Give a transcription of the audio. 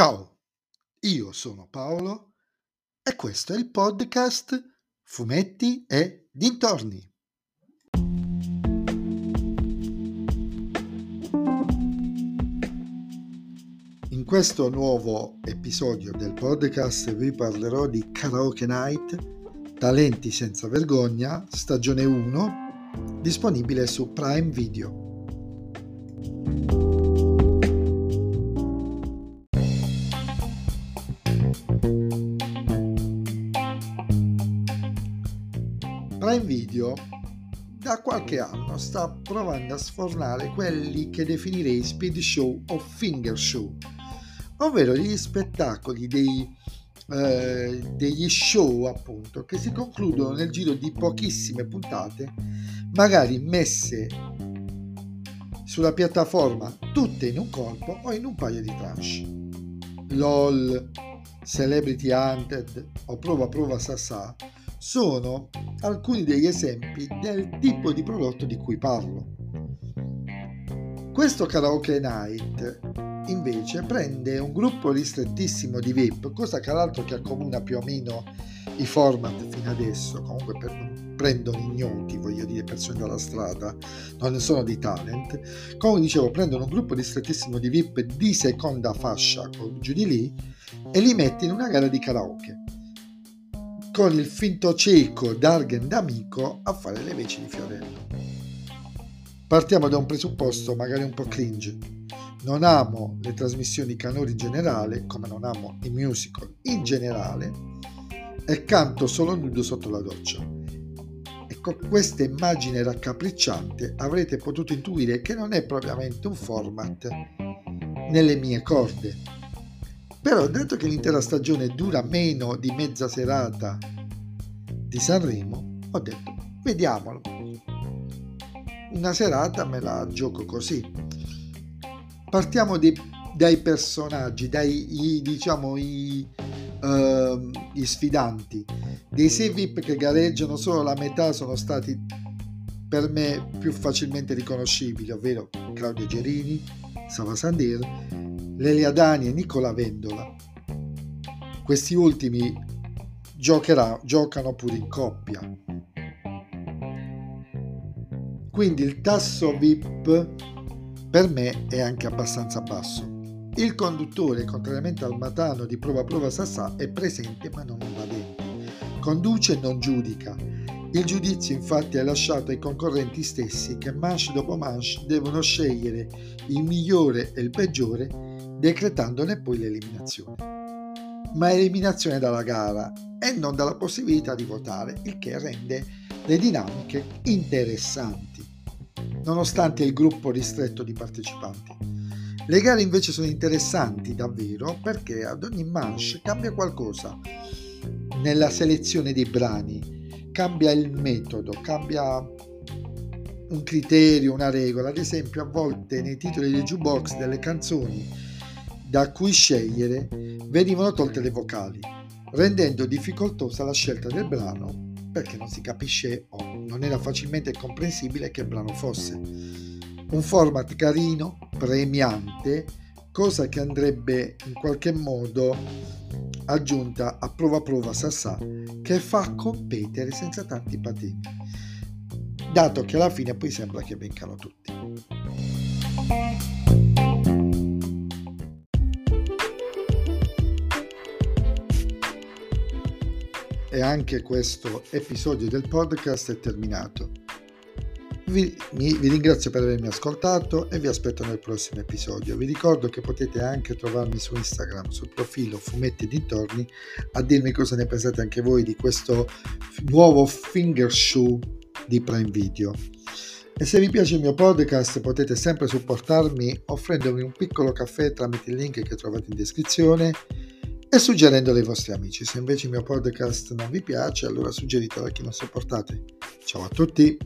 Ciao, io sono Paolo e questo è il podcast Fumetti e Dintorni. In questo nuovo episodio del podcast vi parlerò di Karaoke Night, Talenti senza vergogna, stagione 1, disponibile su Prime Video. Prime Video da qualche anno sta provando a sfornare quelli che definirei speed show o finger show, ovvero gli spettacoli dei, eh, degli show appunto che si concludono nel giro di pochissime puntate, magari messe sulla piattaforma tutte in un colpo o in un paio di tranche. LOL, Celebrity Hunted o Prova Prova Sasà sono alcuni degli esempi del tipo di prodotto di cui parlo. Questo karaoke night invece prende un gruppo ristrettissimo di VIP, cosa che l'altro che accomuna più o meno i format fino adesso, comunque per, prendono ignoti, voglio dire, persone dalla strada, non sono di talent. Come dicevo, prendono un gruppo ristrettissimo di VIP di seconda fascia, giù di lì, e li mette in una gara di karaoke con il finto cieco Dargen d'amico a fare le veci di Fiorello. Partiamo da un presupposto magari un po' cringe. Non amo le trasmissioni canori in generale, come non amo i musical in generale, e canto solo nudo sotto la doccia. E con questa immagine raccapricciante avrete potuto intuire che non è propriamente un format nelle mie corde però dato che l'intera stagione dura meno di mezza serata di Sanremo, ho detto vediamolo. Una serata me la gioco così. Partiamo di, dai personaggi, dai i, diciamo i, uh, i sfidanti. Dei 6 VIP che gareggiano solo la metà sono stati per me più facilmente riconoscibili, ovvero Claudio Gerini, Sava Sandir Lelia Dani e Nicola Vendola. Questi ultimi giocherà, giocano pure in coppia. Quindi il tasso VIP per me è anche abbastanza basso. Il conduttore, contrariamente al matano di prova prova Sassà, è presente ma non invadente. Conduce e non giudica. Il giudizio infatti è lasciato ai concorrenti stessi che manche dopo manche devono scegliere il migliore e il peggiore decretandone poi l'eliminazione. Ma eliminazione dalla gara e non dalla possibilità di votare, il che rende le dinamiche interessanti, nonostante il gruppo ristretto di partecipanti. Le gare invece sono interessanti davvero perché ad ogni manche cambia qualcosa nella selezione dei brani, cambia il metodo, cambia un criterio, una regola. Ad esempio, a volte nei titoli del jukebox delle canzoni da cui scegliere venivano tolte le vocali, rendendo difficoltosa la scelta del brano perché non si capisce o non era facilmente comprensibile che brano fosse. Un format carino, premiante, cosa che andrebbe in qualche modo aggiunta a prova prova Sassà che fa competere senza tanti patemi, dato che alla fine poi sembra che vincano tutti. E anche questo episodio del podcast è terminato. Vi, mi, vi, ringrazio per avermi ascoltato e vi aspetto nel prossimo episodio. Vi ricordo che potete anche trovarmi su Instagram sul profilo Fumetti Dintorni a dirmi cosa ne pensate anche voi di questo nuovo finger show di Prime Video. E se vi piace il mio podcast potete sempre supportarmi offrendomi un piccolo caffè tramite il link che trovate in descrizione e suggerendolo ai vostri amici. Se invece il mio podcast non vi piace, allora suggeritelo a chi non sopportate. Ciao a tutti!